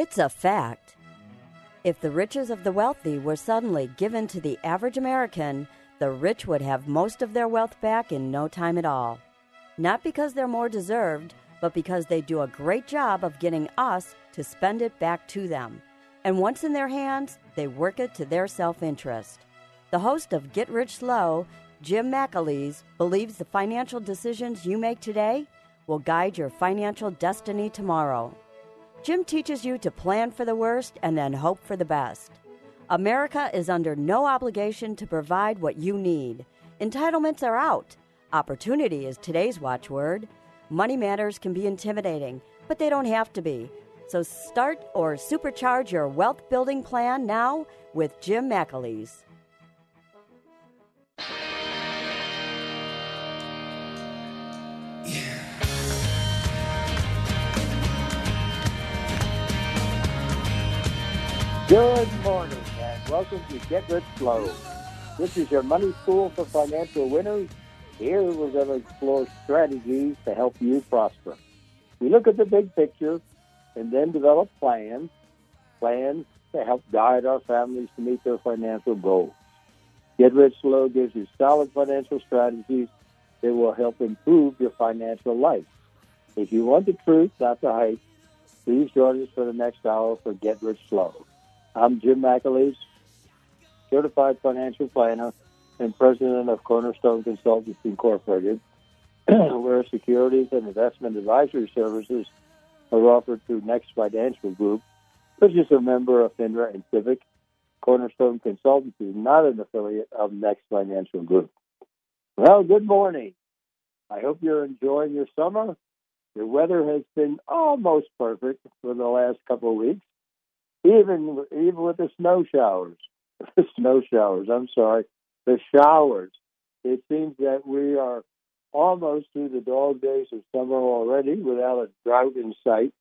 It's a fact. If the riches of the wealthy were suddenly given to the average American, the rich would have most of their wealth back in no time at all. Not because they're more deserved, but because they do a great job of getting us to spend it back to them. And once in their hands, they work it to their self interest. The host of Get Rich Slow, Jim McAleese, believes the financial decisions you make today will guide your financial destiny tomorrow. Jim teaches you to plan for the worst and then hope for the best. America is under no obligation to provide what you need. Entitlements are out. Opportunity is today's watchword. Money matters can be intimidating, but they don't have to be. So start or supercharge your wealth building plan now with Jim McAleese. Good morning and welcome to Get Rich Slow. This is your money school for financial winners. Here we're going to explore strategies to help you prosper. We look at the big picture and then develop plans, plans to help guide our families to meet their financial goals. Get Rich Slow gives you solid financial strategies that will help improve your financial life. If you want the truth, not the hype, please join us for the next hour for Get Rich Slow. I'm Jim McAleese, certified financial planner and president of Cornerstone Consultants Incorporated, where securities and investment advisory services are offered through Next Financial Group, which is a member of FINRA and SIPC. Cornerstone Consultants is not an affiliate of Next Financial Group. Well, good morning. I hope you're enjoying your summer. The weather has been almost perfect for the last couple of weeks even even with the snow showers, the snow showers. I'm sorry, the showers. It seems that we are almost through the dog days of summer already without a drought in sight.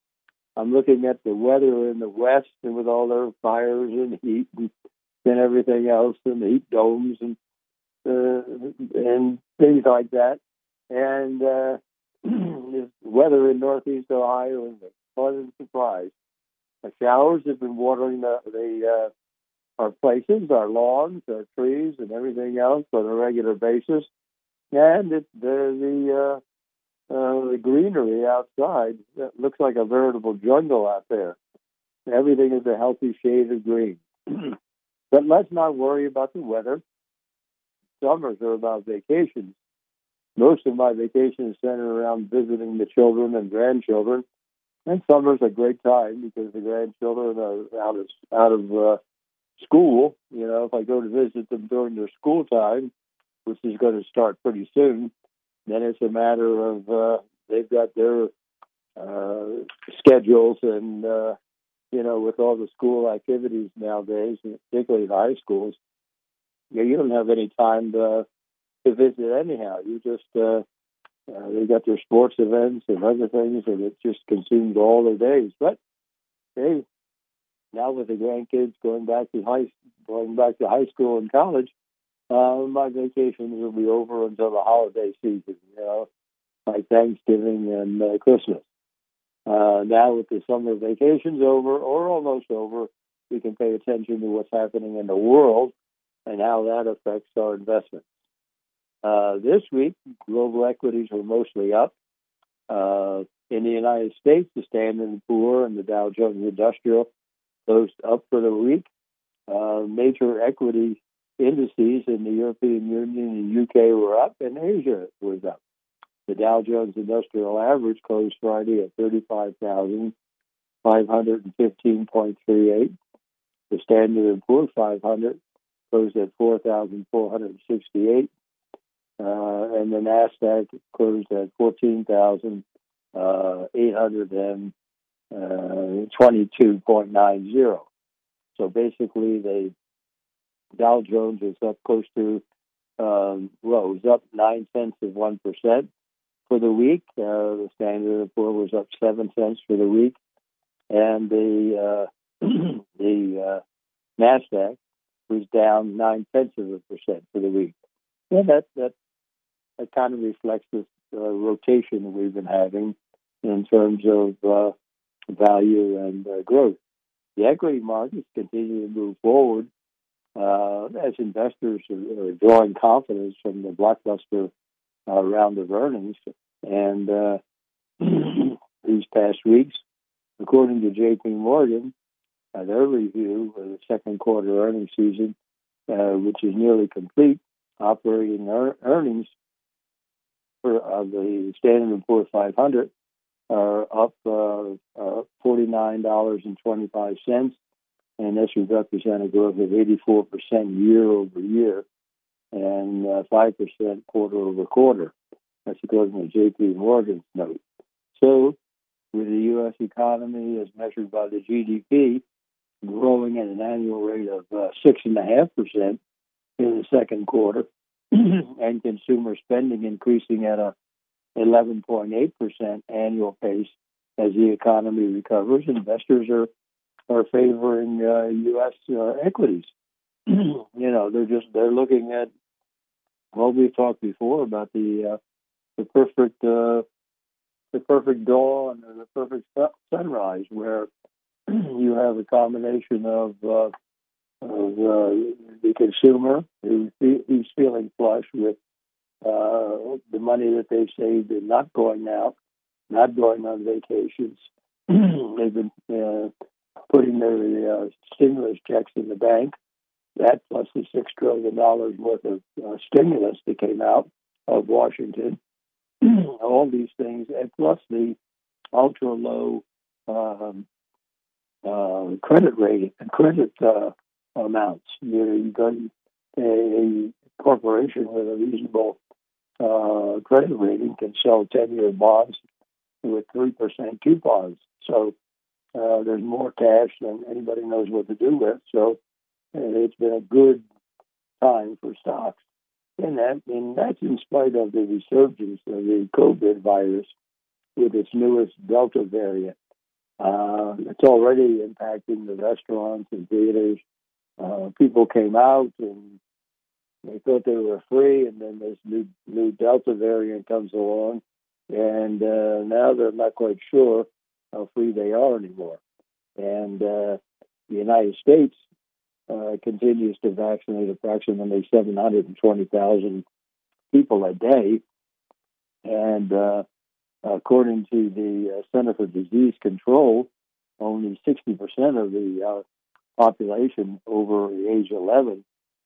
I'm looking at the weather in the west and with all their fires and heat and, and everything else and the heat domes and uh, and things like that. And uh, the weather in northeast Ohio is a pleasant surprise. The showers have been watering the, the uh, our places, our lawns, our trees, and everything else on a regular basis. And it, the the uh, uh, the greenery outside looks like a veritable jungle out there. Everything is a healthy shade of green. but let's not worry about the weather. Summers are about vacations. Most of my vacations center around visiting the children and grandchildren and summer's a great time because the grandchildren are out of out of uh, school. You know, if I go to visit them during their school time, which is going to start pretty soon, then it's a matter of uh, they've got their uh, schedules and uh, you know with all the school activities nowadays, particularly high schools, you, know, you don't have any time to, to visit anyhow. You just uh, uh, they got their sports events and other things, and it just consumed all their days. But hey, now with the grandkids going back to high going back to high school and college, uh, my vacations will be over until the holiday season. You know, like Thanksgiving and uh, Christmas. Uh, now with the summer vacations over or almost over, we can pay attention to what's happening in the world and how that affects our investments. Uh, this week, global equities were mostly up. Uh, in the United States, the Standard & Poor and the Dow Jones Industrial closed up for the week. Uh, major equity indices in the European Union and UK were up, and Asia was up. The Dow Jones Industrial Average closed Friday at 35,515.38. The Standard & Poor 500 closed at 4,468 uh, and the Nasdaq closed at fourteen thousand uh, eight hundred and uh, 22.90. So basically, the Dow Jones is up close to, um, well, was up nine tenths of 1% for the week. Uh, the Standard & Poor was up seven cents for the week. And the, uh, the uh, NASDAQ was down nine tenths of a percent for the week. And that, that, that kind of reflects this uh, rotation we've been having in terms of uh, value and uh, growth. The equity markets continue to move forward uh, as investors are, are, drawing confidence from the blockbuster uh, round of earnings. And uh, these past weeks, according to J.P. Morgan, their review of the second quarter earnings season, which is nearly complete, operating er- earnings for of the Standard & Poor 500 are up uh, uh, $49.25, and this would represent a growth of 84% year over year and uh, 5% quarter over quarter. That's according to JP Morgan's note. So, with the U.S. economy as measured by the GDP growing at an annual rate of uh, 6.5% in the second quarter, and consumer spending increasing at a 11.8% annual pace as the economy recovers. Investors are are favoring uh, U.S. Uh, equities. you know, they're just they're looking at well, we talked before about the uh, the perfect uh, the perfect dawn or the perfect sunrise, where you have a combination of uh, of uh, the consumer who, who's feeling flush with uh, the money that they've saved and not going out, not going on vacations. they've been uh, putting their uh, stimulus checks in the bank. That plus the six trillion dollars worth of uh, stimulus that came out of Washington. All these things, and plus the ultra low um, uh, credit rating and credit uh, amounts. You know, you got a, a corporation with a reasonable uh, credit rating can sell 10 year bonds with 3% coupons. So uh, there's more cash than anybody knows what to do with. So uh, it's been a good time for stocks. And, that, and that's in spite of the resurgence of the COVID virus with its newest Delta variant. Uh, it's already impacting the restaurants and theaters. Uh, people came out and they thought they were free, and then this new new Delta variant comes along, and uh, now they're not quite sure how free they are anymore. And uh, the United States uh, continues to vaccinate approximately 720,000 people a day, and uh, according to the uh, Center for Disease Control, only 60% of the uh, population over age 11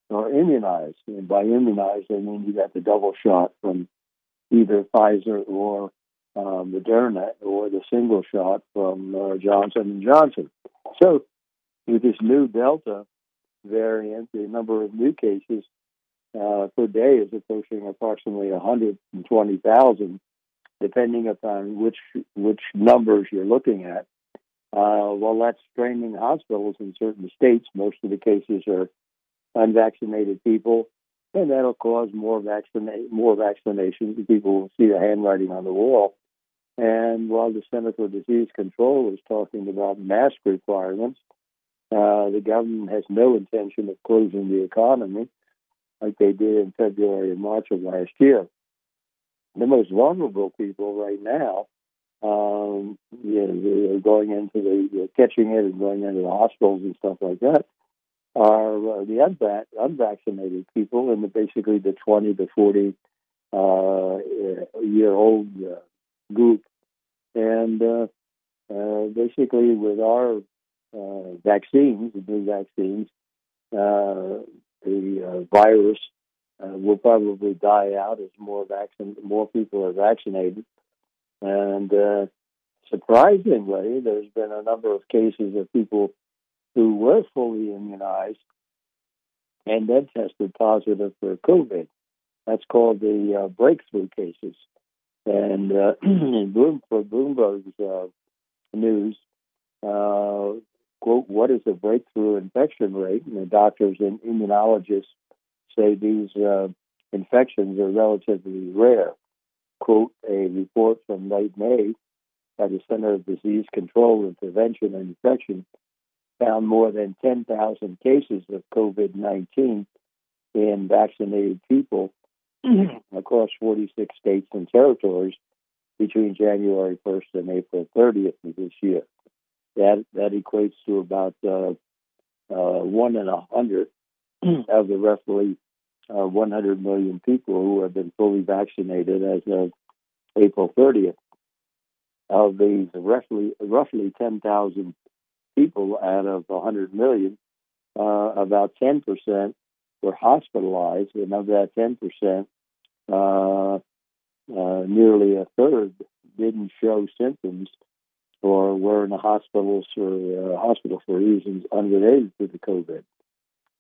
are immunized. And by immunized, I mean you got the double shot from either Pfizer or uh, Moderna or the single shot from uh, Johnson and Johnson. So, with this new Delta variant, the number of new cases uh, per day is approaching approximately 120,000, depending upon which which numbers you're looking at. Uh, well, that's straining hospitals in certain states. Most of the cases are unvaccinated people, and that'll cause more vaccinate more vaccinations. People will see the handwriting on the wall. And while the Center for Disease Control is talking about mask requirements, uh, the government has no intention of closing the economy like they did in February and March of last year. The most vulnerable people right now, um, you know, they're going into the catching it and going into the hospitals and stuff like that are uh, the unvac- unvaccinated people and the basically the 20 to 40 uh, year old uh, group. And uh, uh, basically, with our uh, vaccines, the new vaccines, the virus will probably die out as more vaccine, more people are vaccinated. And surprisingly, there's been a number of cases of people who were fully immunized and then tested positive for COVID. That's called the uh, breakthrough cases. And uh, in Bloom, for Bloomberg's uh, news, uh, quote, what is the breakthrough infection rate? And the doctors and immunologists say these uh, infections are relatively rare. Quote, a report from late May by the Center of Disease Control and Prevention and Infection found more than 10,000 cases of COVID 19 in vaccinated people across 46 states and territories between January 1st and April 30th of this year. That that equates to about uh, uh, one in a hundred of the roughly uh, 100 million people who have been fully vaccinated as of April 30th. Of these, roughly roughly 10,000 people out of 100 million, uh, about 10 percent were hospitalized, and of that 10 percent, uh, uh, nearly a third didn't show symptoms or were in the hospitals for uh, hospital for reasons unrelated to the COVID.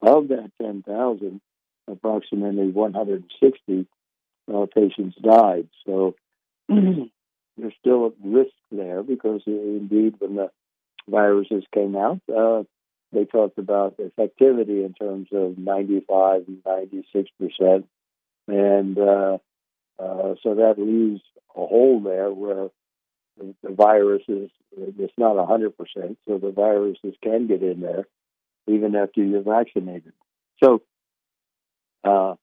Of that 10,000, approximately 160 uh, patients died. So there's still a risk there because, uh, indeed, when the viruses came out, uh, they talked about effectivity in terms of 95 and 96 percent, and uh, uh, so that leaves a hole there where the, the viruses it's not 100 percent, so the viruses can get in there even after you're vaccinated. So uh,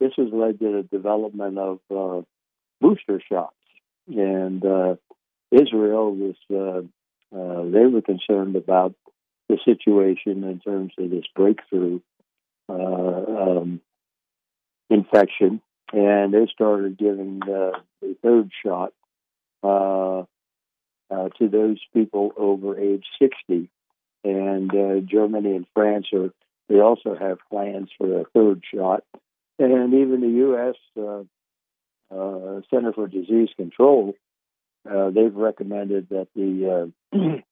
this has led to the development of uh, booster shots, and uh, Israel was uh, uh, they were concerned about the situation in terms of this breakthrough um, infection, and they started giving the, third shot to those people over age 60. And Germany and France are they also have plans for a third shot, and even the U.S. Uh, uh, Center for Disease Control uh, they've recommended that the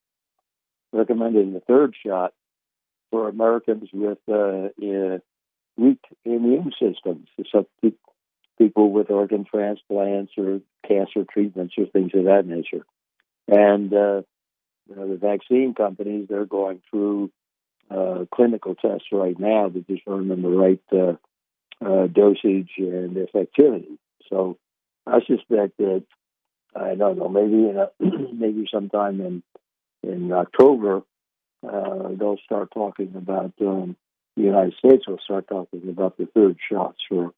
recommending the third shot for Americans with uh, weak immune systems, so people with organ transplants or cancer treatments or things of that nature. And uh, you know, the vaccine companies, they're going through uh, clinical tests right now to determine the right uh, uh, dosage and effectivity. So I suspect that I don't know maybe in a, maybe sometime in in October, uh, they'll start talking about um, the United States will start talking about the third shots for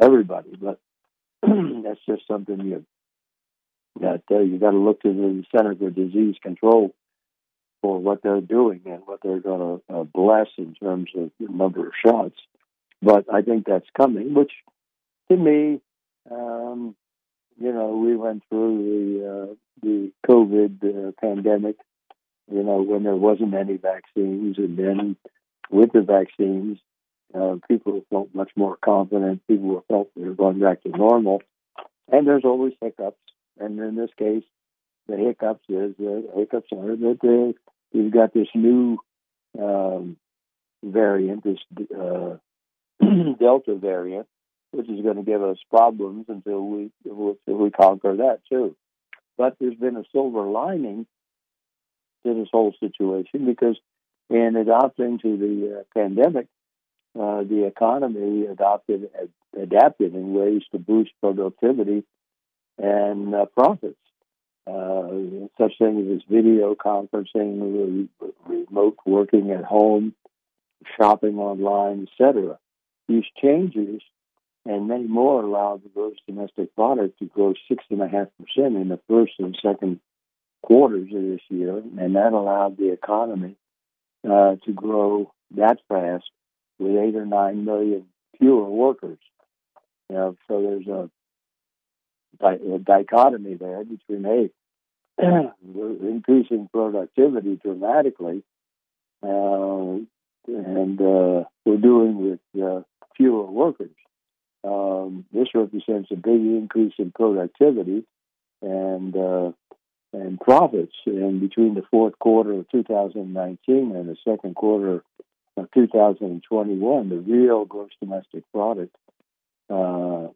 everybody. But that's just something you that uh, you got to look to the Center for Disease Control for what they're doing and what they're going to uh, bless in terms of the number of shots. But I think that's coming, which to me, um, you know, we went through the uh, the COVID uh, pandemic you know, when there wasn't any vaccines, and then with the vaccines, uh, people felt much more confident. People felt they were going back to normal. And there's always hiccups. And in this case, the hiccups is uh, hiccups are that uh, you've got this new um, variant, this uh, Delta variant, which is going to give us problems until we until we conquer that too. But there's been a silver lining to this whole situation because in adopting to the uh, pandemic, uh, the economy adopted adapted in ways to boost productivity and uh, profits. Uh, such things as video conferencing, re- remote working at home, shopping online, etc. These changes and many more allowed the gross domestic product to grow six and a half percent in the first and second quarters of this year, and that allowed the economy uh, to grow that fast with eight or nine million fewer workers. So there's a, dichotomy there between hey, we're increasing productivity dramatically, uh, and uh, we're doing with uh, fewer workers. Um, this represents a big increase in productivity, and uh, and profits. And between the fourth quarter of 2019 and the second quarter of 2021, the real gross domestic product uh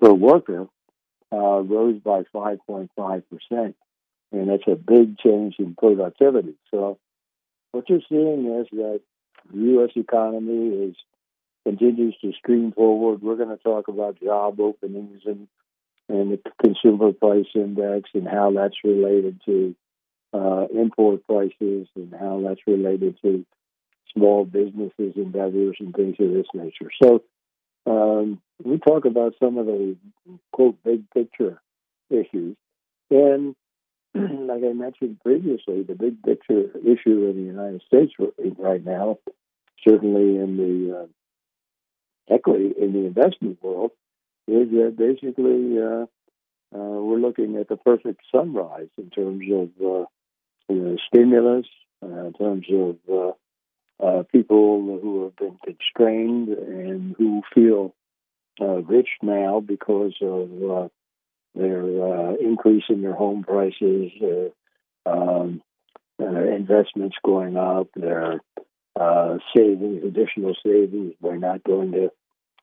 per worker uh, rose by 5.5 percent, and that's a big change in productivity. So, what you're seeing is that the U.S. economy is continues to stream forward. We're going to talk about job openings and and the consumer price index and how that's related to uh, import prices and how that's related to small businesses endeavors and things of this nature. So um, we talk about some of the quote big picture issues, and like I mentioned previously, the big picture issue in the United States right now, certainly in the uh, equity in the investment world, is that basically uh, uh, we're looking at the perfect sunrise in terms of uh, you know, stimulus, uh, in terms of uh, uh, people who have been constrained and who feel uh, rich now because of uh, their uh, increase in their home prices, their um, uh, investments going up, their uh, savings, additional savings by not going to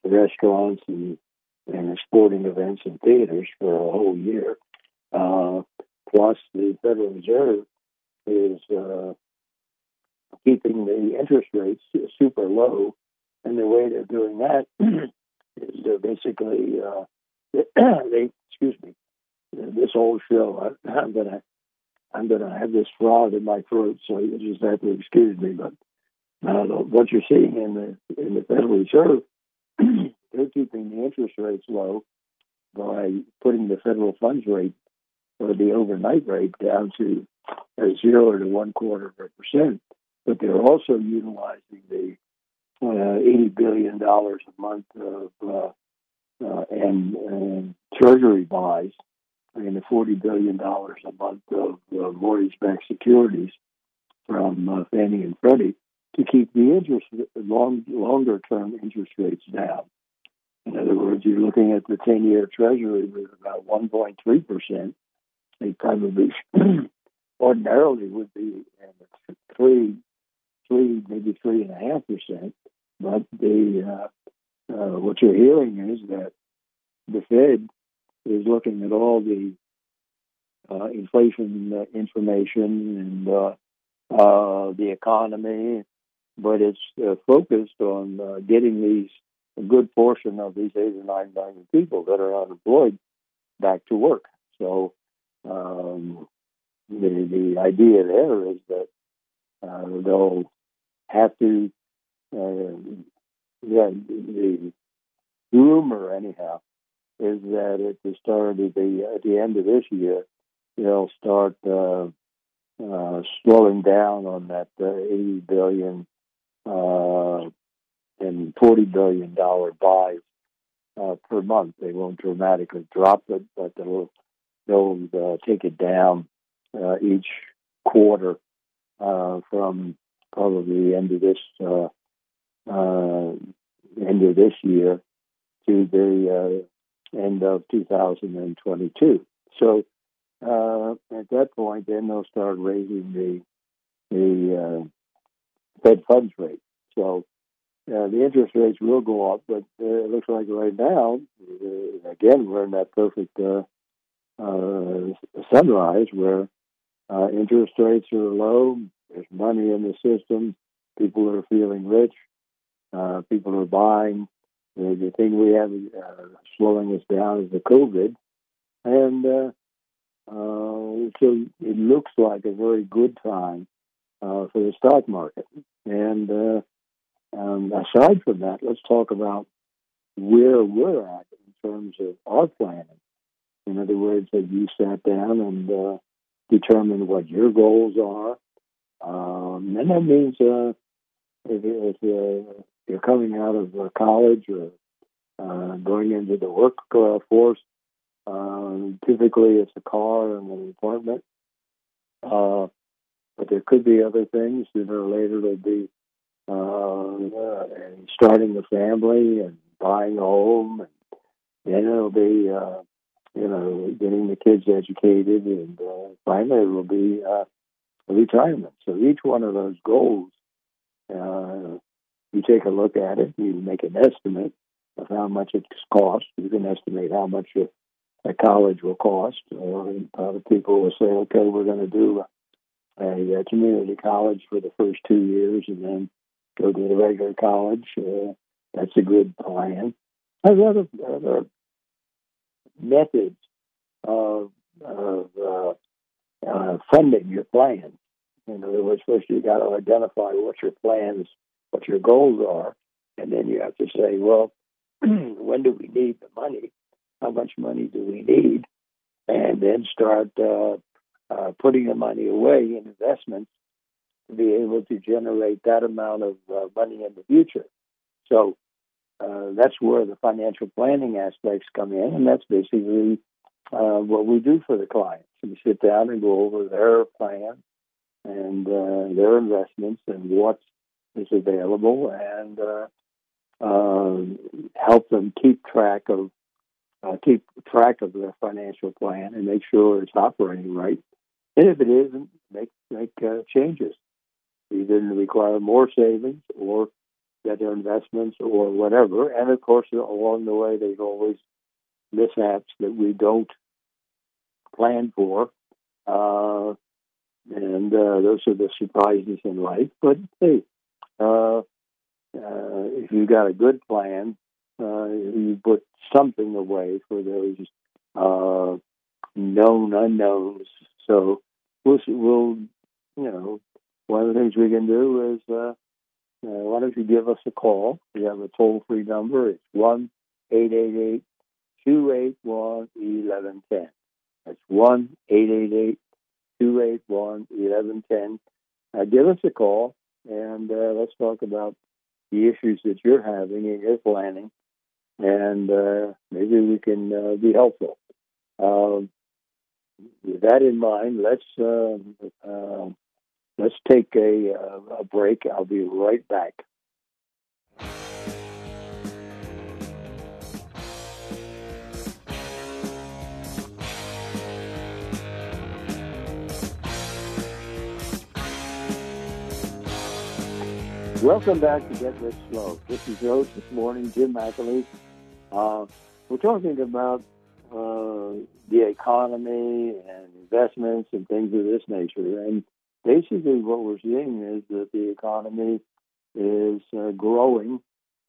restaurants and, and sporting events and theaters for a whole year. Uh, plus, the Federal Reserve is uh, keeping the interest rates super low, and the way they're doing that is they're basically uh, they excuse me this whole show I, I'm gonna I'm gonna have this frog in my throat, so you just have to excuse me. But uh, what you're seeing in the in the Federal Reserve, they're keeping the interest rates low by putting the federal funds rate or the overnight rate down to a zero to one quarter of a percent but they're also utilizing the uh, eighty billion dollars a month of uh, uh, and, and treasury buys and the forty billion dollars a month of uh, mortgage-backed securities from uh, Fannie and Freddie to keep the interest long longer-term interest rates down. In other words, you're looking at the ten-year Treasury with about one point three percent. They probably ordinarily would be in three three, maybe three and a half percent. But the uh, uh, what you're hearing is that the Fed is looking at all the uh, inflation uh, information and uh, uh, the economy, but it's focused on getting these a good portion of these eight or nine million people that are unemployed back to work. So um, the the idea there is that uh, they'll have to, uh, yeah, the rumor anyhow is that at the start of the at the end of this year, they'll start uh, uh, slowing down on that uh, 80 billion uh, and 40 billion dollar buys uh, per month. They won't dramatically drop it, but they'll they'll uh, take it down uh, each quarter uh, from probably the end of this uh, uh, end of this year to the uh, end of 2022. So uh, at that point, then they'll start raising the the Fed funds rate. So the interest rates will go up, but it looks like right now, again, we're in that perfect sunrise where interest rates are low, there's money in the system. People are feeling rich. Uh, people are buying. The, the thing we have uh, slowing us down is the COVID. And uh, uh, so it looks like a very good time uh, for the stock market. And uh, um, aside from that, let's talk about where we're at in terms of our planning. In other words, have you sat down and determined what your goals are? Um, and that means uh, if, if uh, you're coming out of uh, college or uh, going into the workforce, um, typically it's a car and an apartment. Uh, but there could be other things. Sooner or later, there'll be uh, uh, starting a family and buying a home, and then it'll be, uh, you know, getting the kids educated, and uh, finally, it'll be uh, retirement. So each one of those goals, uh, you take a look at it, you make an estimate of how much it costs. You can estimate how much your a college will cost. Or other people will say, okay, we're going to do a, a, community college for the first two years and then go to the regular college. Uh, that's a good plan. There's other, other methods of, of uh, uh, funding your plans. In other words, first you got to identify what your plans, what your goals are, and then you have to say, well, when do we need the money? How much money do we need? And then start uh, uh, putting the money away in investments to be able to generate that amount of uh, money in the future. So uh, that's where the financial planning aspects come in, and that's basically uh, what we do for the clients. We sit down and go over their plan and uh, their investments and what is available, and uh, um, help them keep track of uh, keep track of their financial plan and make sure it's operating right. And if it isn't, make make changes. Either to require more savings or better investments or whatever. And of course, along the way, there's always mishaps that we don't plan for. Uh, and uh, those are the surprises in life. But hey, uh, uh, if you got a good plan, uh, you put something away for those uh, known unknowns. So we'll, we'll, you know, one of the things we can do is uh, why don't you give us a call? We have a toll free number. It's one eight eight eight two eight one eleven ten. That's one eight eight eight two eight one eleven ten. Uh, give us a call and uh, let's talk about the issues that you're having in your planning, and uh, maybe we can uh, be helpful. Um, with that in mind, let's uh, uh, let's take a, uh, a break. I'll be right back. Welcome back to Get Rich Slow. This is host this morning, Jim McAleese. Uh, we're talking about uh, the economy and investments and things of this nature. And basically, what we're seeing is that the economy is uh, growing,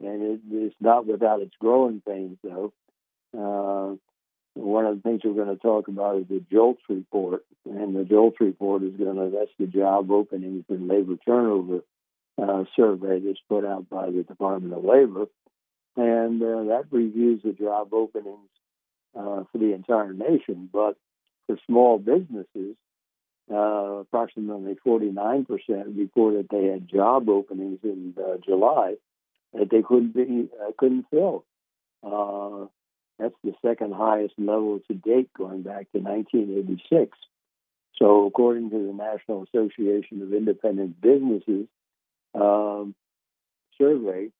and it is not without its growing pains, though. Uh, one of the things we're going to talk about is the JOLTS report, and the JOLTS report is going to that's the job openings and labor turnover uh, survey that's put out by the Department of Labor, and uh, that reviews the job openings uh, for the entire nation. But for small businesses, uh, approximately 49% reported they had job openings in uh, July that they couldn't be uh, couldn't fill. that's the second highest level to date, going back to 1986. So, according to the National Association of Independent Businesses, um, survey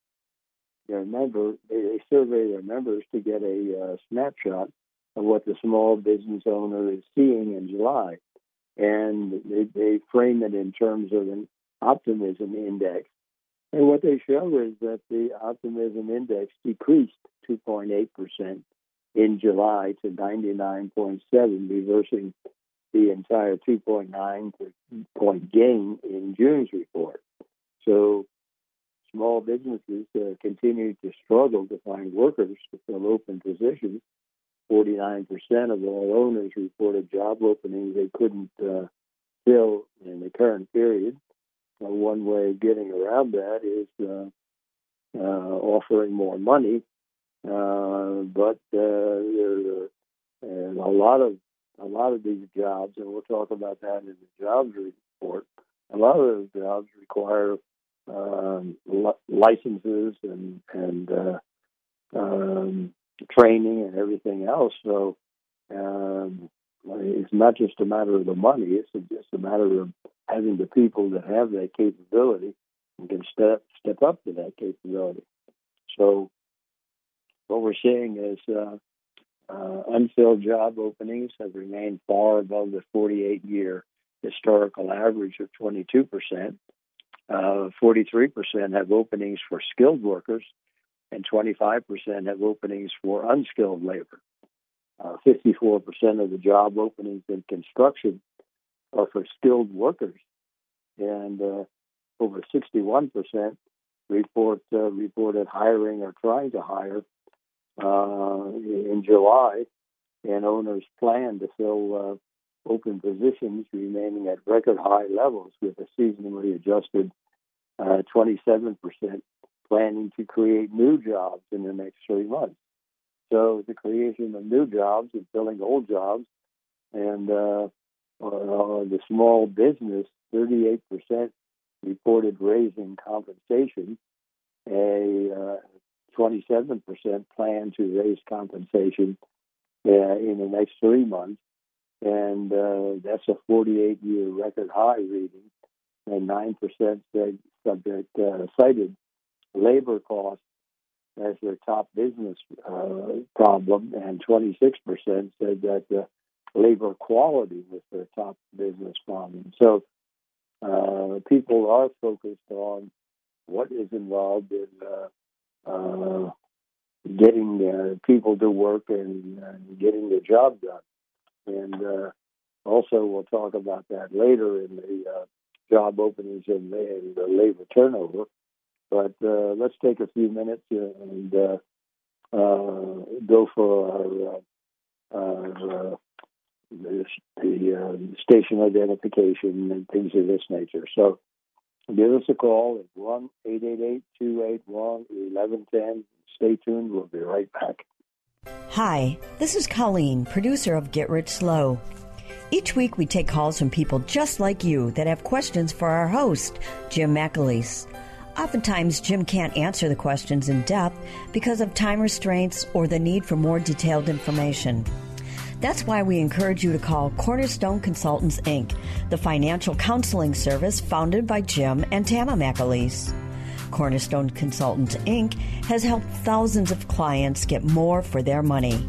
their member they, they, survey their members to get a uh, snapshot of what the small business owner is seeing in July, and they, they frame it in terms of an optimism index. And what they show is that the optimism index decreased 2.8 percent in July to 99.7, reversing the entire 2.9 point gain in June's report. So small businesses uh, continue to struggle to find workers to fill open positions. 49% of all owners reported job openings they couldn't uh, fill in the current period. Uh, one way of getting around that is uh, uh, offering more money, uh, but there, and a lot of a lot of these jobs, and we'll talk about that in the jobs report. A lot of those jobs require um, licenses and and uh, um, training and everything else. So um, it's not just a matter of the money; it's just a matter of having the people that have that capability and can step step up to that capability. So what we're seeing is. Uh, uh, unfilled job openings have remained far above the 48 year historical average of 22 percent. Uh, 43% have openings for skilled workers, and 25% have openings for unskilled labor. Uh, 54% of the job openings in construction are for skilled workers, and uh, over 61% report uh, reported hiring or trying to hire uh, in July, and owners plan to fill uh, open positions remaining at record high levels with a seasonally adjusted 27% planning to create new jobs in the next three months. So the creation of new jobs is filling old jobs, and uh, uh, the small business, 38% reported raising compensation. A uh, 27% plan to raise compensation uh, in the next three months, and uh, that's a 48-year record high reading. And 9% said subject uh, cited labor costs as their top business uh, problem, and 26% said that labor quality was their top business problem. So uh, people are focused on what is involved in uh, uh, getting uh, people to work and, and, getting the job done. And also, we'll talk about that later in the job openings and, and the labor turnover. But uh, let's take a few minutes and uh, uh, go for our, our the, the station identification and things of this nature. So give us a call at 1 888 281 1110. Stay tuned. We'll be right back. Hi, this is Colleen, producer of Get Rich Slow. Each week we take calls from people just like you that have questions for our host, Jim McAleese. Oftentimes, Jim can't answer the questions in depth because of time restraints or the need for more detailed information. That's why we encourage you to call Cornerstone Consultants, Inc., the financial counseling service founded by Jim and Tama McAleese. Cornerstone Consultants, Inc. has helped thousands of clients get more for their money.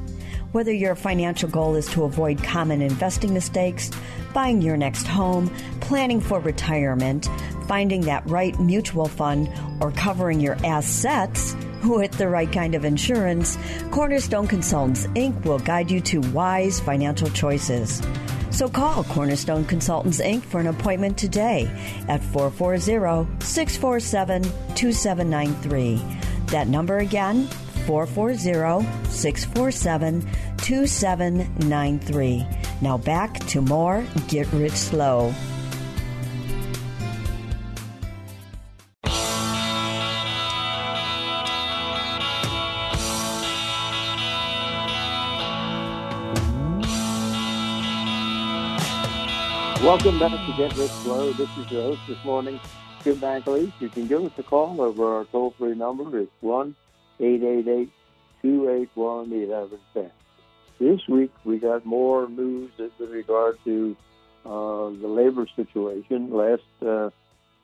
Whether your financial goal is to avoid common investing mistakes, buying your next home, planning for retirement, finding that right mutual fund, or covering your assets with the right kind of insurance, Cornerstone Consultants Inc. will guide you to wise financial choices. So call Cornerstone Consultants Inc. for an appointment today at 440 647 2793. That number again, 440 647 2793. Now back to more Get Rich Slow. Welcome back to Get Rich Slow. This is your host this morning, Jim McAleese. You can give us a call over our toll free number. It's 1 888 281 1110. This week we got more news with regard to uh, the labor situation. Last uh,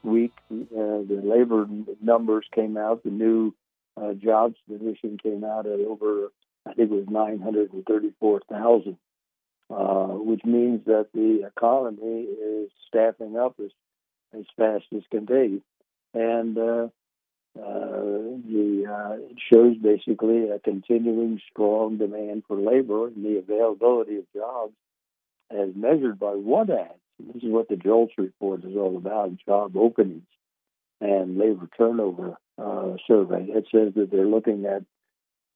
week, uh, the labor numbers came out. The new uh, jobs position came out at over, I think it was 934,000 uh, which means that the economy is staffing up as, as fast as can be. And uh, the, uh, it shows basically a continuing strong demand for labor and the availability of jobs as measured by want ads. This is what the JOLTS report is all about job openings and labor turnover uh, survey. It says that they're looking at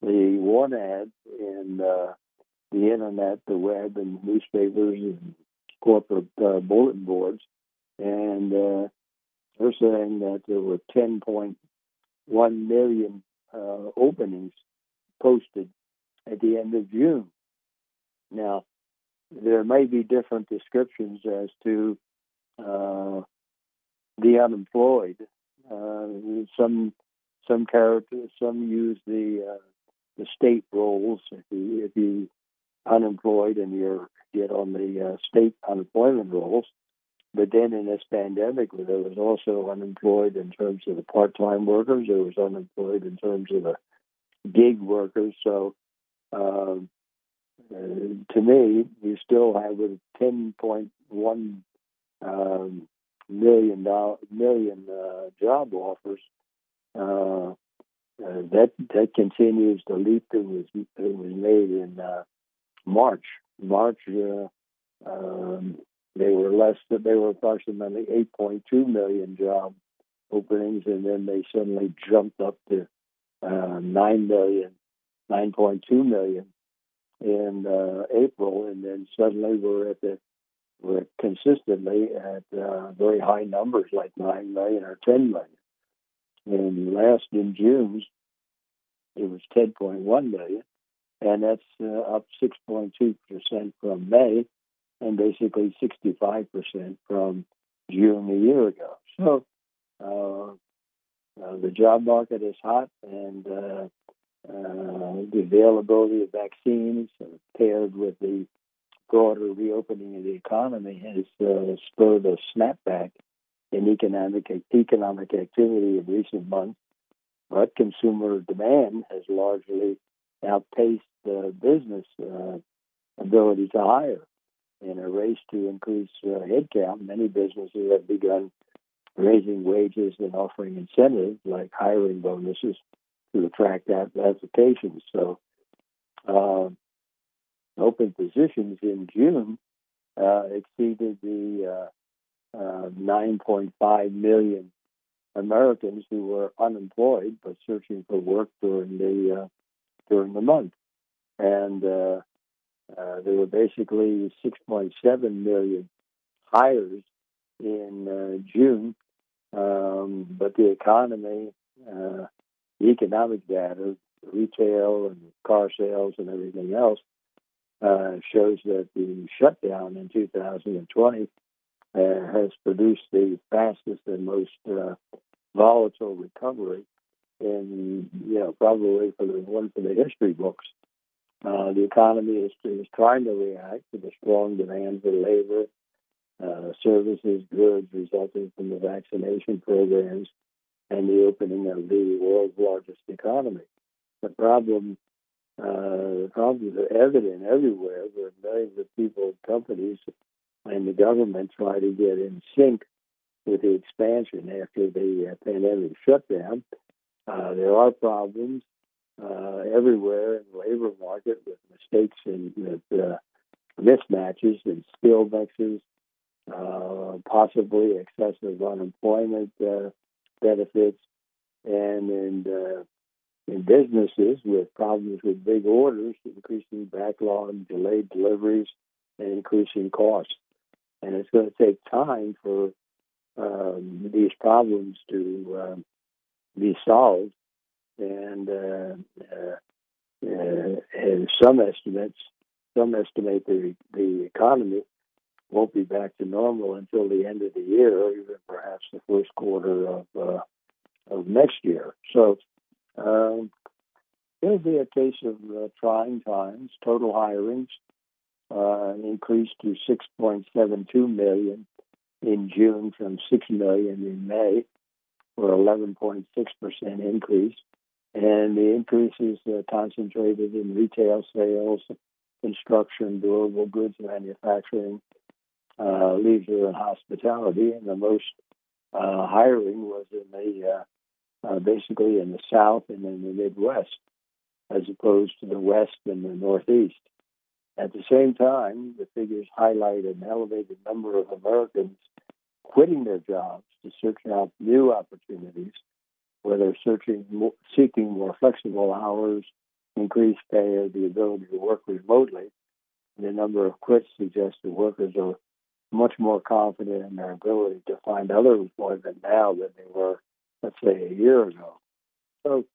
the one ad in uh, the internet, the web, and newspapers and corporate uh, bulletin boards. And uh, they're saying that there were 10.1 million uh, openings posted at the end of June. Now, there may be different descriptions as to uh, the unemployed. Uh, some some characters, some use the uh, the state rolls. If you if you unemployed and you're get on the uh, state unemployment rolls. But then in this pandemic, there was also unemployed in terms of the part-time workers. There was unemployed in terms of the gig workers. So, um, uh, to me, you still have a 10.1 um, million uh, job offers. Uh, uh, that that continues the leap that was that was made in uh, March. March, uh, um, less than they were approximately 8.2 million job openings, and then they suddenly jumped up to uh, 9 million, 9.2 million in uh, April, and then suddenly we're at the we're consistently at uh, very high numbers like 9 million or 10 million. And last in June, it was 10.1 million, and that's uh, up 6.2% from May and basically 65% from June a year ago. So uh, uh, the job market is hot, and uh, uh the availability of vaccines paired with the broader reopening of the economy has uh, spurred a snapback in economic economic activity in recent months. But consumer demand has largely outpaced uh, business uh, ability to hire. In a race to increase uh, headcount, many businesses have begun raising wages and offering incentives like hiring bonuses to attract applications. So, uh, open positions in June uh, exceeded the uh, uh, 9.5 million Americans who were unemployed but searching for work during the uh, during the month, and uh, uh, there were basically 6.7 million hires in June, um, but the economy, the economic data, retail and car sales and everything else uh, shows that the shutdown in 2020 uh, has produced the fastest and most uh, volatile recovery in, you know, probably for the one for the history books. Uh, the economy is, is trying to react to the strong demand for labor, uh, services, goods resulting from the vaccination programs and the opening of the world's largest economy. The problem uh, problems are evident everywhere where millions of people, companies, and the government try to get in sync with the expansion after the uh, pandemic shutdown. Uh, there are problems uh, everywhere in the labor market with mistakes and with uh, mismatches and skill mixes, uh, possibly excessive unemployment uh, benefits, and in in businesses with problems with big orders, increasing backlog, delayed deliveries, and increasing costs. And it's going to take time for um, these problems to um, be solved. And, uh, uh, uh, and some estimates, some estimate the the economy won't be back to normal until the end of the year, or even perhaps the first quarter of uh, of next year. So um, it'll be a case of uh, trying times. Total hirings uh, increased to 6.72 million in June from 6 million in May, for 11.6% increase. And the increases uh, concentrated in retail sales, construction, durable goods manufacturing, uh, leisure, and hospitality. And the most uh, hiring was in the uh, uh, basically in the South and in the Midwest, as opposed to the West and the Northeast. At the same time, the figures highlight an elevated number of Americans quitting their jobs to search out new opportunities, whether searching, seeking more flexible hours, increased pay, or the ability to work remotely. The number of quits suggests that workers are much more confident in their ability to find other employment now than they were let's say, a year ago. So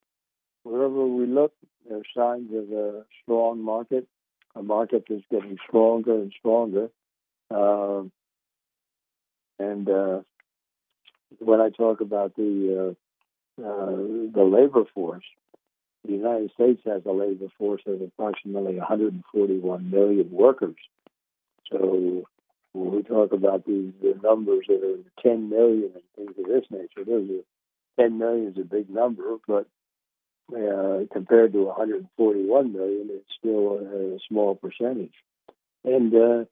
wherever we look, there are signs of a strong market, a market that's getting stronger and stronger. Uh, and uh, when I talk about the uh, the labor force, the United States has a labor force of approximately 141 million workers. So when we talk about these the numbers that are 10 million and things of this nature, those are 10 million is a big number, but uh, compared to 141 million, it's still a, a small percentage. And uh,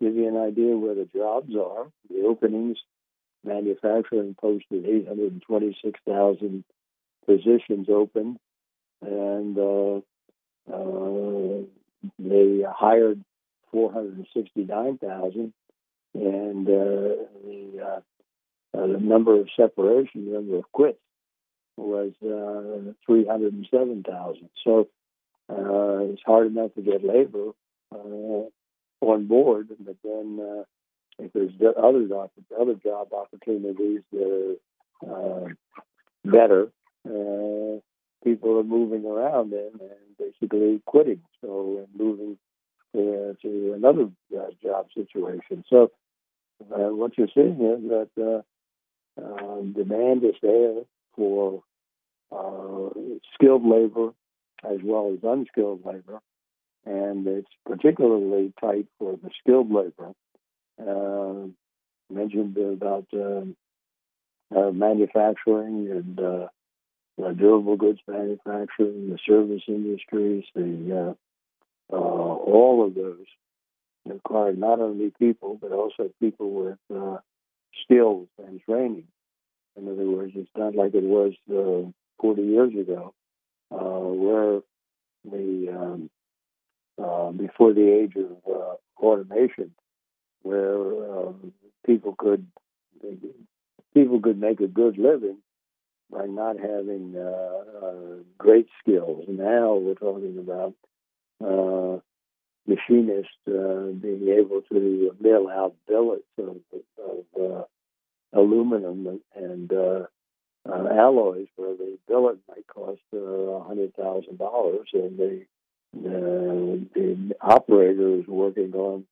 give you an idea where the jobs are, the openings, manufacturing posted 826,000 positions open, and uh, uh, they hired 469,000, and uh, the, uh, uh, the number of separations, the number of quits, was uh, 307,000. So uh, it's hard enough to get labor uh, on board, but then uh, if there's other other job opportunities that are uh, better, uh, people are moving around and, and basically quitting. So moving uh, to another uh, job situation. So uh, what you're seeing is that uh, demand is there for skilled labor as well as unskilled labor, and it's particularly tight for the skilled labor. Uh, mentioned about um, uh, manufacturing and uh, durable goods manufacturing, the service industries, the uh, uh, all of those require not only people but also people with uh, skills and training. In other words, it's not like it was 40 years ago, where the um, uh, before the age of uh, automation, where um, people could people could make a good living by not having uh, uh great skills. Now we're talking about uh, machinists uh, being able to mill out billets of, of aluminum and alloys, where the billet might cost a hundred thousand dollars, and the the operator is working on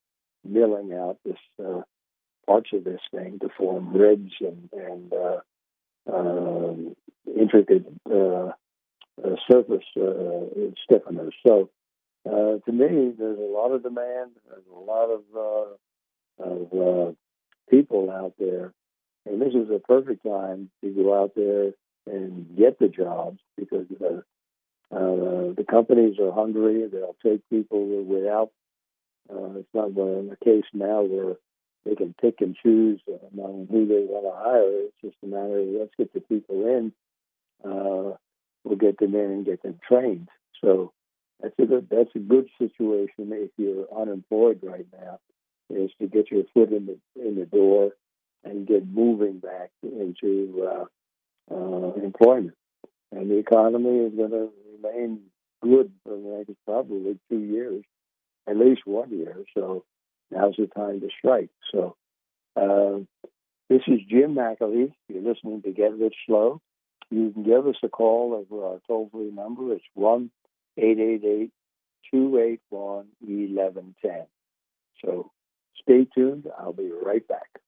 milling out this uh, parts of this thing to form ribs and, and uh, um, intricate uh, uh, surface uh, stiffeners. So, uh, to me, there's a lot of demand. There's a lot of uh, of uh, people out there, and this is a perfect time to go out there and get the jobs because uh, uh, the companies are hungry. They'll take people without. Uh, it's not the case now where they can pick and choose among who they want to hire. It's just a matter of let's get the people in. Uh, we'll get them in and get them trained. So that's a good that's a good situation if you're unemployed right now, is to get your foot in the in the door and get moving back into uh, uh, employment. And the economy is going to remain good for the next probably two years, at least one year. So now's the time to strike. So uh, this is Jim McAleese. You're listening to Get Rich Slow. You can give us a call over our toll free number. It's 1 888 281 1110. So stay tuned. I'll be right back.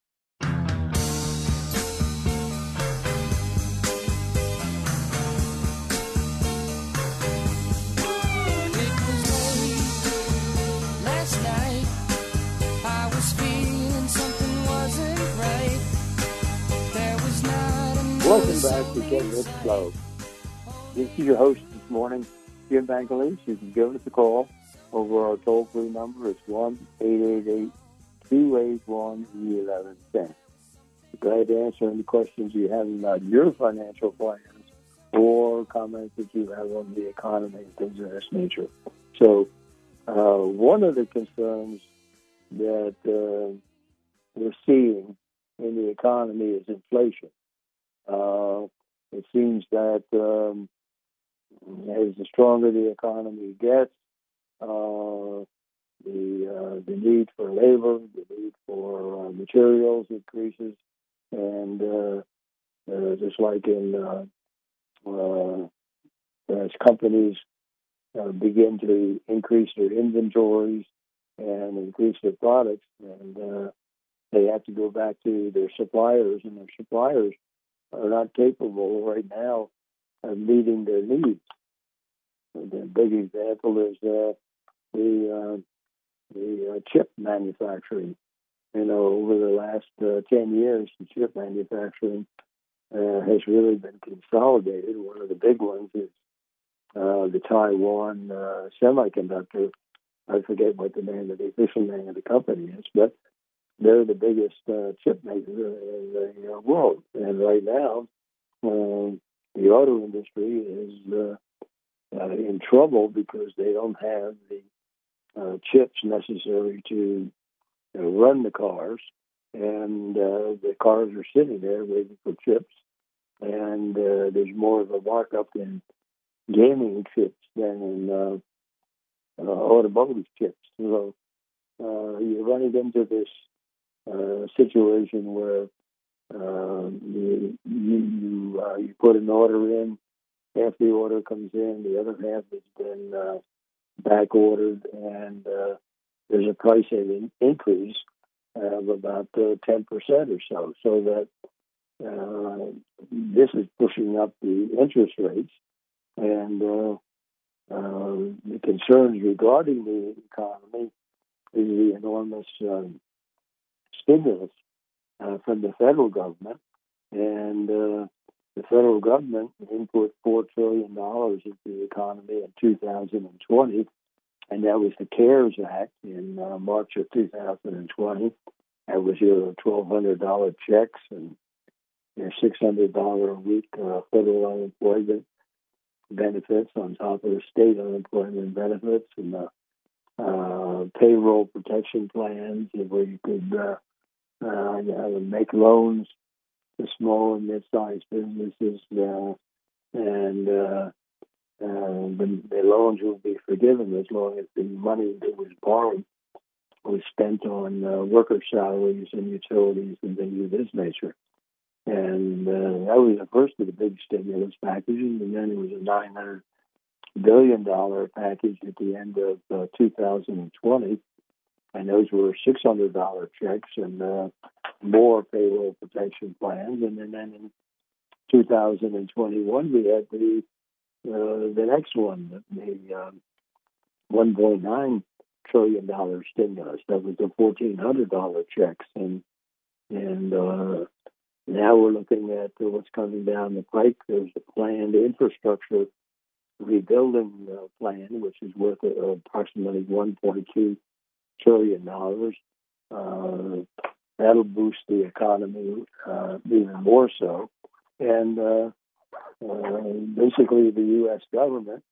Welcome back to Get Rich Slow. This is your host this morning, Jim McAleese. You can give us a call over our toll free number. It's 1 888 281 1110. Glad to answer any questions you have about your financial plans or comments that you have on the economy and things of this nature. So, uh, one of the concerns that uh, we're seeing in the economy is inflation. Uh, it seems that um, as the stronger the economy gets, uh, the uh, the need for labor, the need for uh, materials increases, and uh, uh, just like in as companies begin to increase their inventories and increase their products, and they have to go back to their suppliers, and their suppliers are not capable right now of meeting their needs. The big example is uh, the uh, the uh, chip manufacturing. You know, over the last uh, ten years, the chip manufacturing uh, has really been consolidated. One of the big ones is uh, the Taiwan Semiconductor. I forget what the name of the official name of the company is, but they're the biggest uh, chip maker in the uh, world. And right now, uh, the auto industry is uh, uh, in trouble because they don't have the uh, chips necessary to run the cars, and the cars are sitting there waiting for chips. And there's more of a markup in gaming chips than in automotive chips. So you're running into this uh, situation where uh, you you uh, you put an order in, half the order comes in, the other half has been uh, back ordered, and uh, there's a price in- increase of about uh, ten percent or so. So that uh, this is pushing up the interest rates, and uh, the concerns regarding the economy is the enormous um, stimulus uh, from the federal government, and uh, the federal government input four trillion dollars into the economy in 2020, and that was the CARES Act in uh, March of 2020. That was your twelve hundred dollar checks and your six hundred dollar a week uh, federal unemployment benefits on top of the state unemployment benefits and the uh, payroll protection plans where you could uh, you know, make loans to small and mid-sized businesses, uh, and uh, the, the loans will be forgiven as long as the money that was borrowed was spent on uh, worker salaries and utilities and things of this nature. And uh, that was the first of the big stimulus packages, and then it was a 900 billion dollar package at the end of uh, 2020, and those were $600 checks and uh, more payroll protection plans. And then, in 2021, we had the uh, the next one, the um, 1.9 trillion dollar stimulus. That was the $1,400 checks, and and uh, now we're looking at what's coming down the pike. There's a planned infrastructure rebuilding uh, plan, which is worth uh, approximately 1.2 trillion dollars. Uh, that'll boost the economy uh, even more so, and uh, uh, basically the U.S. government,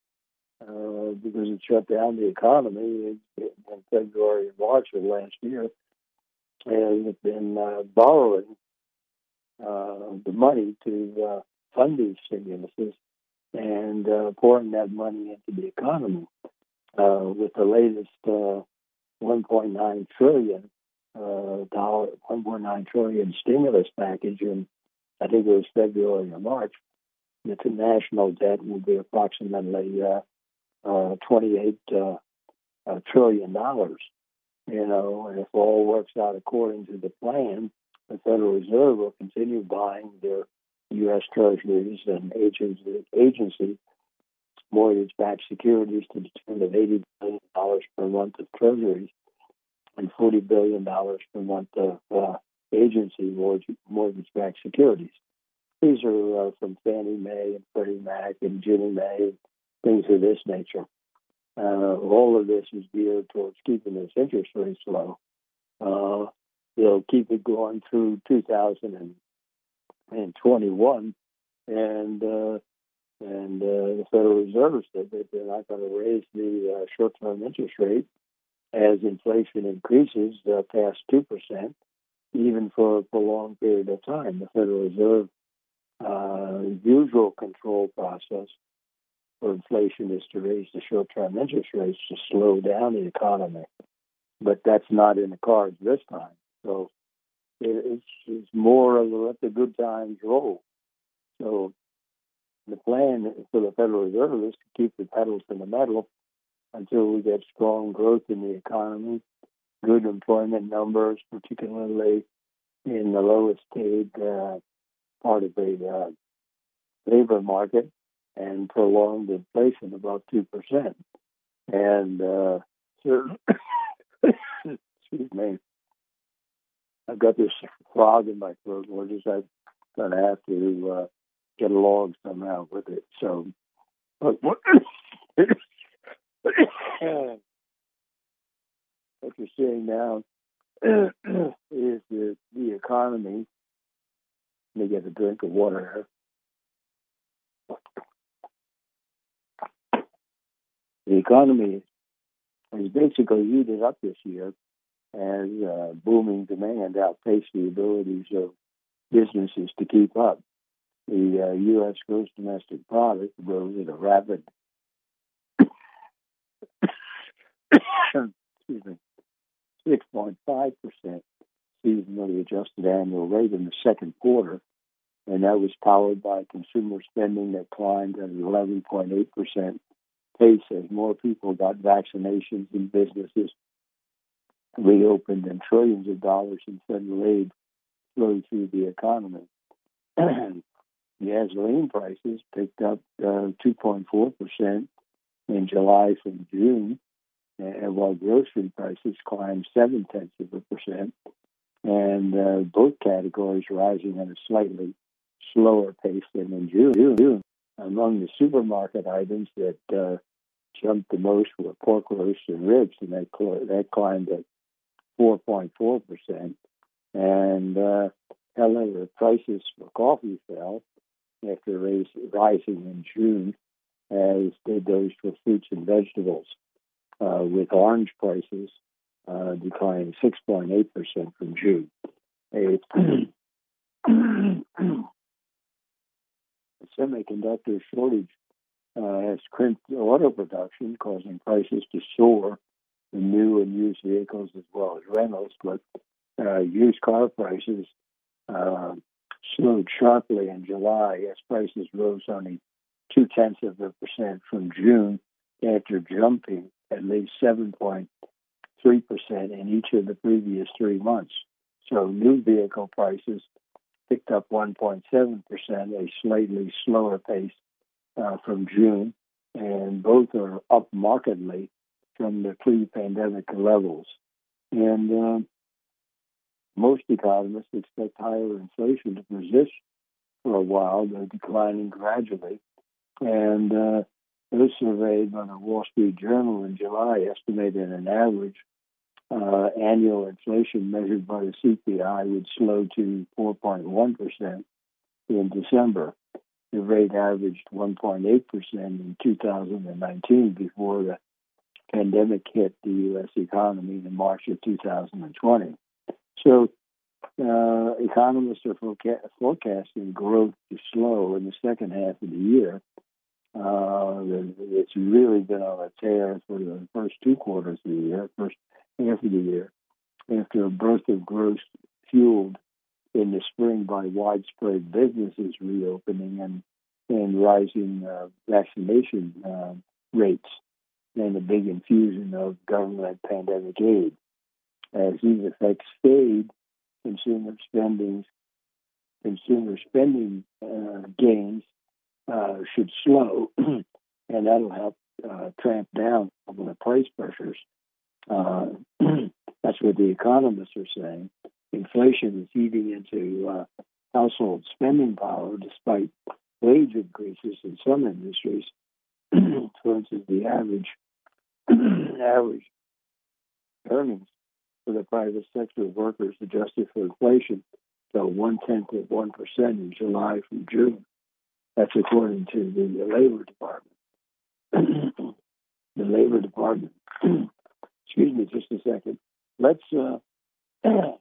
because it shut down the economy in, February and March of last year, has been borrowing the money to fund these stimuluses and uh, pouring that money into the economy. Uh, with the latest uh, 1.9 trillion uh, dollar, 1.9 trillion stimulus package in, I think it was February or March, the national debt will be approximately uh, uh, 28 uh, uh, trillion dollars. You know, and if all works out according to the plan, the Federal Reserve will continue buying their U.S. Treasuries and agency, agency mortgage-backed securities to the tune of $80 billion per month of Treasuries and $40 billion per month of uh, agency mortgage-backed securities. These are uh, from Fannie Mae and Freddie Mac and Ginnie Mae, things of this nature. Uh, all of this is geared towards keeping those interest rates low. Uh, they'll keep it going through 2021, and 21, and uh, and uh, the Federal Reserve said that they're not going to raise the uh, short-term interest rate as inflation increases uh, past two percent, even for a prolonged period of time. The Federal Reserve uh, usual control process for inflation is to raise the short-term interest rates to slow down the economy, but that's not in the cards this time. So it's, it's more of let the good times roll. So the plan for the Federal Reserve is to keep the pedal to the metal until we get strong growth in the economy, good employment numbers, particularly in the lowest paid uh, part of the uh, labor market, and prolonged inflation above 2%. And uh, excuse me, I've got this frog in my throat. We're just I'm gonna have to uh, get along somehow with it. So, but what, you're seeing now is the the economy. Let me get a drink of water. The economy has basically heated up this year as uh, booming demand outpaced the abilities of businesses to keep up. The uh, U.S. gross domestic product rose at a rapid, excuse me, 6.5 percent seasonally adjusted annual rate in the second quarter, and that was powered by consumer spending that climbed at an 11.8 percent pace as more people got vaccinations and businesses reopened and trillions of dollars in federal aid flowed through the economy. Gasoline prices picked up uh, 2.4% in July from June, and while grocery prices climbed 7 tenths of a percent, and uh, both categories rising at a slightly slower pace than in June. Among the supermarket items that uh, jumped the most were pork roast and ribs, and that, cl- that climbed at 4.4%. And uh, however, prices for coffee fell after raise, rising in June, as did those for fruits and vegetables, uh, with orange prices uh, declining 6.8% from June. A semiconductor shortage uh, has crimped auto production, causing prices to soar in new and used vehicles as well as rentals. But uh, used car prices uh, slowed sharply in July as prices rose only two tenths of a percent from June after jumping at least 7.3% in each of the previous three months. So new vehicle prices picked up 1.7%, a slightly slower pace uh, from June, and both are up markedly from the pre-pandemic levels. And uh, most economists expect higher inflation to persist for a while, though declining gradually. And uh, those surveyed by the Wall Street Journal in July estimated an average uh, annual inflation measured by the CPI would slow to 4.1% in December. The rate averaged 1.8% in 2019 before the pandemic hit the U.S. economy in March of 2020. So, uh, economists are foreca- forecasting growth to slow in the second half of the year. Uh, it's really been on a tear for the first two quarters of the year, first half of the year, after a burst of growth fueled in the spring by widespread businesses reopening and and rising uh, vaccination uh, rates and a big infusion of government pandemic aid. As these effects fade, consumer spending consumer spending uh, gains uh, should slow, and that'll help uh, tramp down some of the price pressures. Uh, that's what the economists are saying. Inflation is eating into uh, household spending power despite wage increases in some industries. For instance, the average average earnings for the private sector workers adjusted for inflation fell one tenth of one percent in July from June. That's according to the Labor Department. the Labor Department. Excuse me, just a second. Let's uh,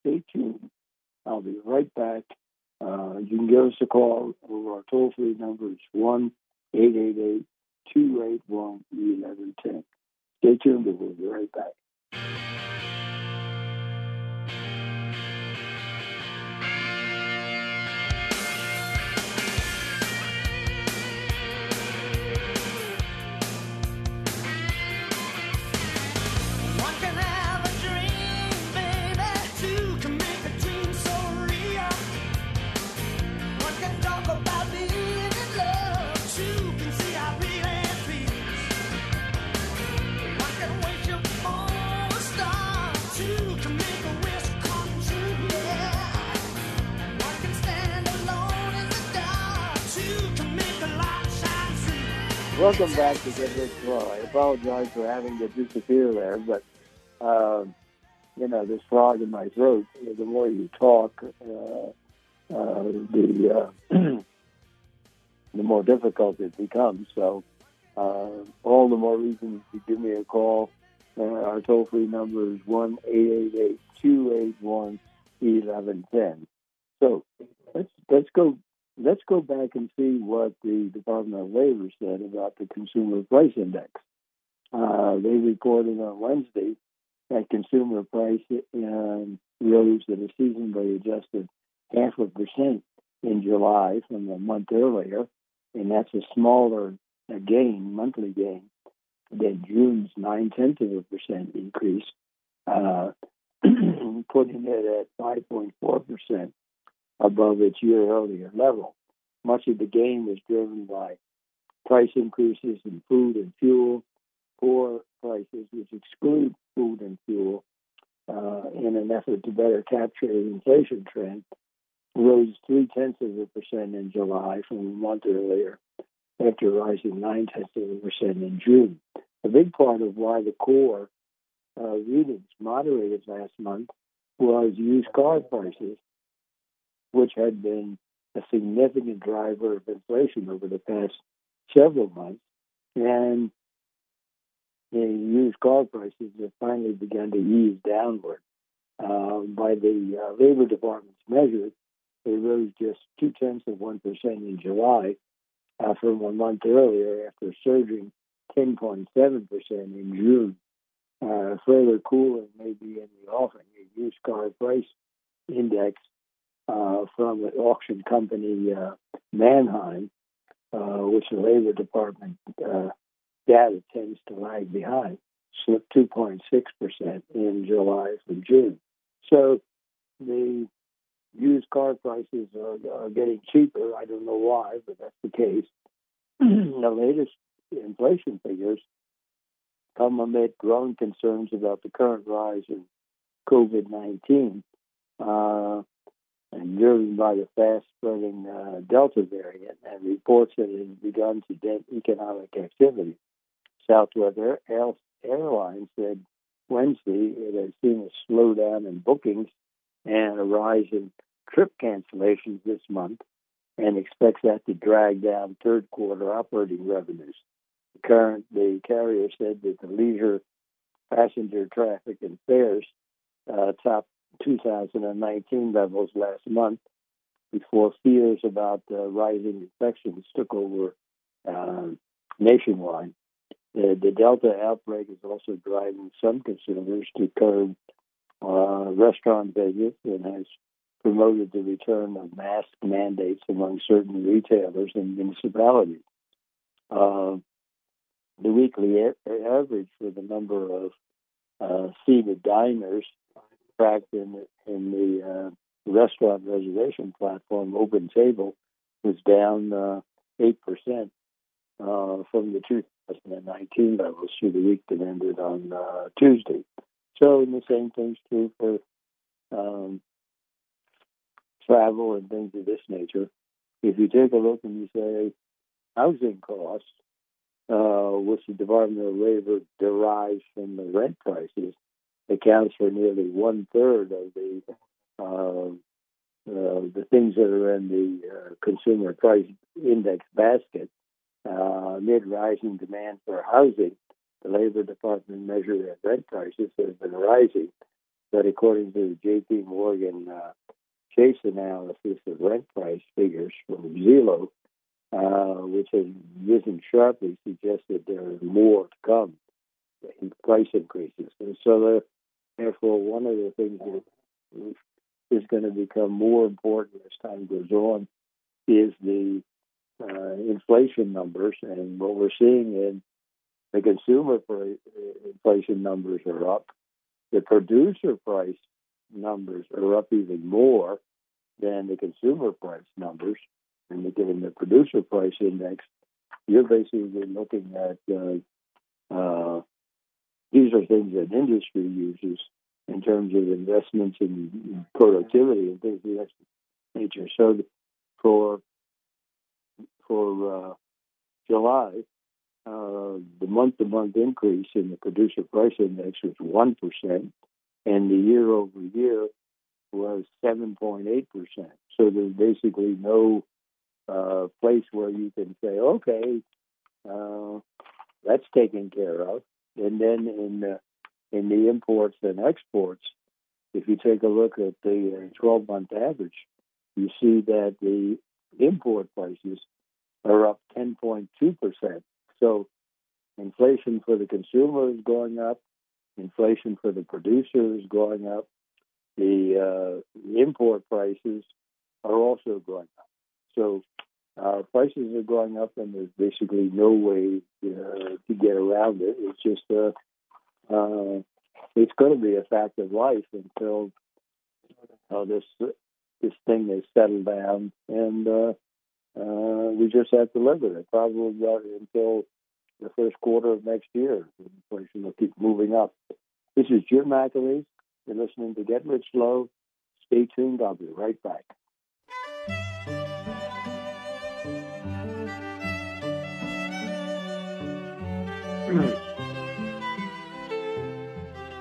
stay tuned. I'll be right back. Uh, you can give us a call over our toll free number. It's 1 888 281 1110. Stay tuned, and we'll be right back. Back to Get Rich Slow. I apologize for having to disappear there, but uh, you know this frog in my throat. The more you talk, uh, uh, the uh, the more difficult it becomes. So uh, all the more reason to give me a call. Uh, our toll free number is one eight eight eight two eight one eleven ten. So let's, let's go. Let's go back and see what the Department of Labor said about the Consumer Price Index. Uh, they reported on Wednesday that consumer price um, rose at a seasonally adjusted half a percent in July from a month earlier, and that's a smaller a gain, monthly gain, than June's nine tenths of a percent increase, uh, putting it at 5.4 percent above its year earlier level. Much of the gain was driven by price increases in food and fuel, core prices, which exclude food and fuel, uh, in an effort to better capture the inflation trend, rose three tenths of a percent in July from a month earlier, after rising nine tenths of a percent in June. A big part of why the core uh, readings moderated last month was used car prices, which had been a significant driver of inflation over the past several months. And the used car prices have finally begun to ease downward. Uh, by the uh, Labor Department's measure, they rose just two tenths of 1% in July uh, from a month earlier after surging 10.7% in June. Uh, further cooling may be in the offing. A used car price index uh, from the auction company uh, Manheim, uh, which the Labor Department uh, data tends to lag behind, slipped 2.6% in July from June. So the used car prices are, are getting cheaper. I don't know why, but that's the case. the latest inflation figures come amid growing concerns about the current rise in COVID 19 uh, and driven by the fast spreading uh, Delta variant and reports that it has begun to dent economic activity. Southwest Airlines said Wednesday it has seen a slowdown in bookings and a rise in trip cancellations this month and expects that to drag down third quarter operating revenues. The current the carrier said that the leisure passenger traffic and fares uh, topped 2019 levels last month before fears about uh, rising infections took over uh, nationwide. The, the Delta outbreak is also driving some consumers to curb uh, restaurant visits and has promoted the return of mask mandates among certain retailers and municipalities. Uh, the weekly a- average for the number of uh, seated diners tracked in, in the uh, restaurant reservation platform Open Table was down uh, 8% uh, from the 2019 levels through the week that ended on uh, Tuesday. So, the same thing's true for um, travel and things of this nature. If you take a look and you say housing costs, uh, which the Department of Labor derives from the rent prices, accounts for nearly one third of the uh, uh, the things that are in the uh, consumer price index basket. Uh, amid rising demand for housing, the Labor Department measured that rent prices have been rising, but according to the J.P. Morgan uh, Chase analysis of rent price figures from Zillow, uh, which has risen sharply, suggests that there is more to come in price increases. And so, therefore, one of the things that is going to become more important as time goes on is the uh, inflation numbers. And what we're seeing in the consumer price, inflation numbers are up. The producer price numbers are up even more than the consumer price numbers. And given the producer price index, you're basically looking at uh, uh, these are things that industry uses in terms of investments in productivity and things of that nature. So for for uh, July, uh, the month-to-month increase in the producer price index was one percent, and the year-over-year was seven point eight percent. So there's basically no uh, place where you can say, okay, uh, that's taken care of. And then in the, in the imports and exports, if you take a look at the 12 month average, you see that the import prices are up 10.2%. So inflation for the consumer is going up, inflation for the producer is going up, the uh, import prices are also going up. So our prices are going up, and there's basically no way uh, to get around it. It's just uh, uh, it's going to be a fact of life until uh, this this thing is settled down, and uh, uh, we just have to live with it. Probably until the first quarter of next year, inflation will keep moving up. This is Jim McAleese. You're listening to Get Rich Slow. Stay tuned. I'll be right back.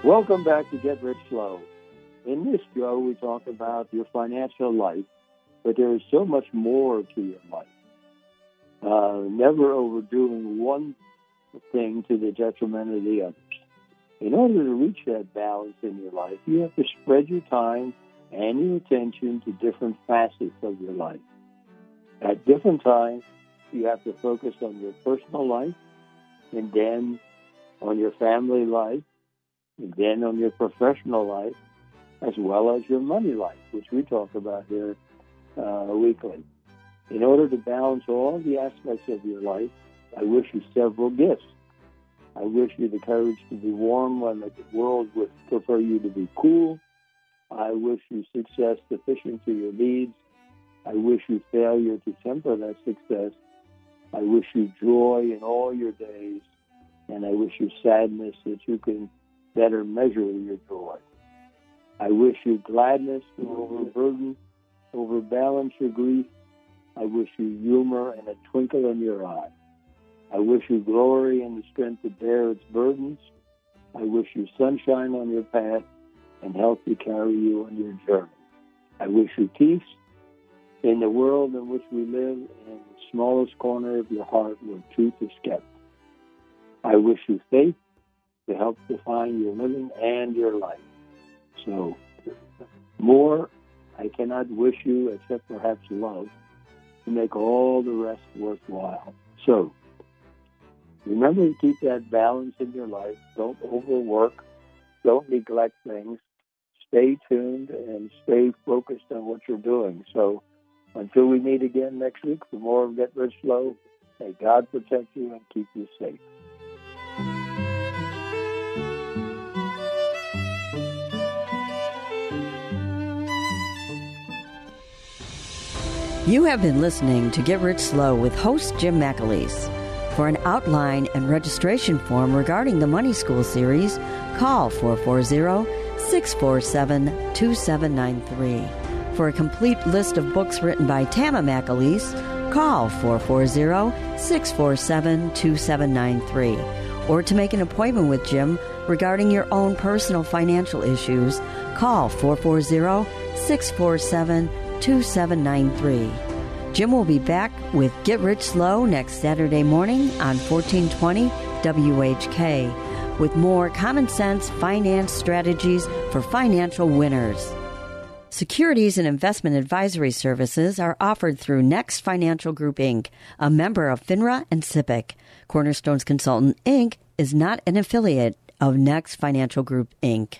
Welcome back to Get Rich Slow. In this show, we talk about your financial life, but there is so much more to your life. Uh, never overdoing one thing to the detriment of the others. In order to reach that balance in your life, you have to spread your time and your attention to different facets of your life. At different times, you have to focus on your personal life and then on your family life and then on your professional life as well as your money life, which we talk about here uh, weekly. In order to balance all the aspects of your life, I wish you several gifts. I wish you the courage to be warm when the world would prefer you to be cool. I wish you success sufficient to your needs. I wish you failure to temper that success. I wish you joy in all your days. And I wish you sadness that you can better measure your joy. I wish you gladness to mm-hmm. overburden, overbalance your grief. I wish you humor and a twinkle in your eye. I wish you glory and the strength to bear its burdens. I wish you sunshine on your path and help to carry you on your journey. I wish you peace in the world in which we live in the smallest corner of your heart where truth is kept. I wish you faith to help define your living and your life. So, more I cannot wish you except perhaps love to make all the rest worthwhile. So, remember to keep that balance in your life. Don't overwork. Don't neglect things. Stay tuned and stay focused on what you're doing. So, until we meet again next week for more of Get Rich Slow, may God protect you and keep you safe. You have been listening to Get Rich Slow with host Jim McAleese. For an outline and registration form regarding the Money School series, call 440 647 2793. For a complete list of books written by Tama McAleese, call 440 647 2793. Or to make an appointment with Jim regarding your own personal financial issues, call 440 647 2793. Jim will be back with Get Rich Slow next Saturday morning on 1420 WHK with more common sense finance strategies for financial winners. Securities and investment advisory services are offered through Next Financial Group Inc., a member of FINRA and SIPC. Cornerstones Consultant Inc. is not an affiliate of Next Financial Group Inc.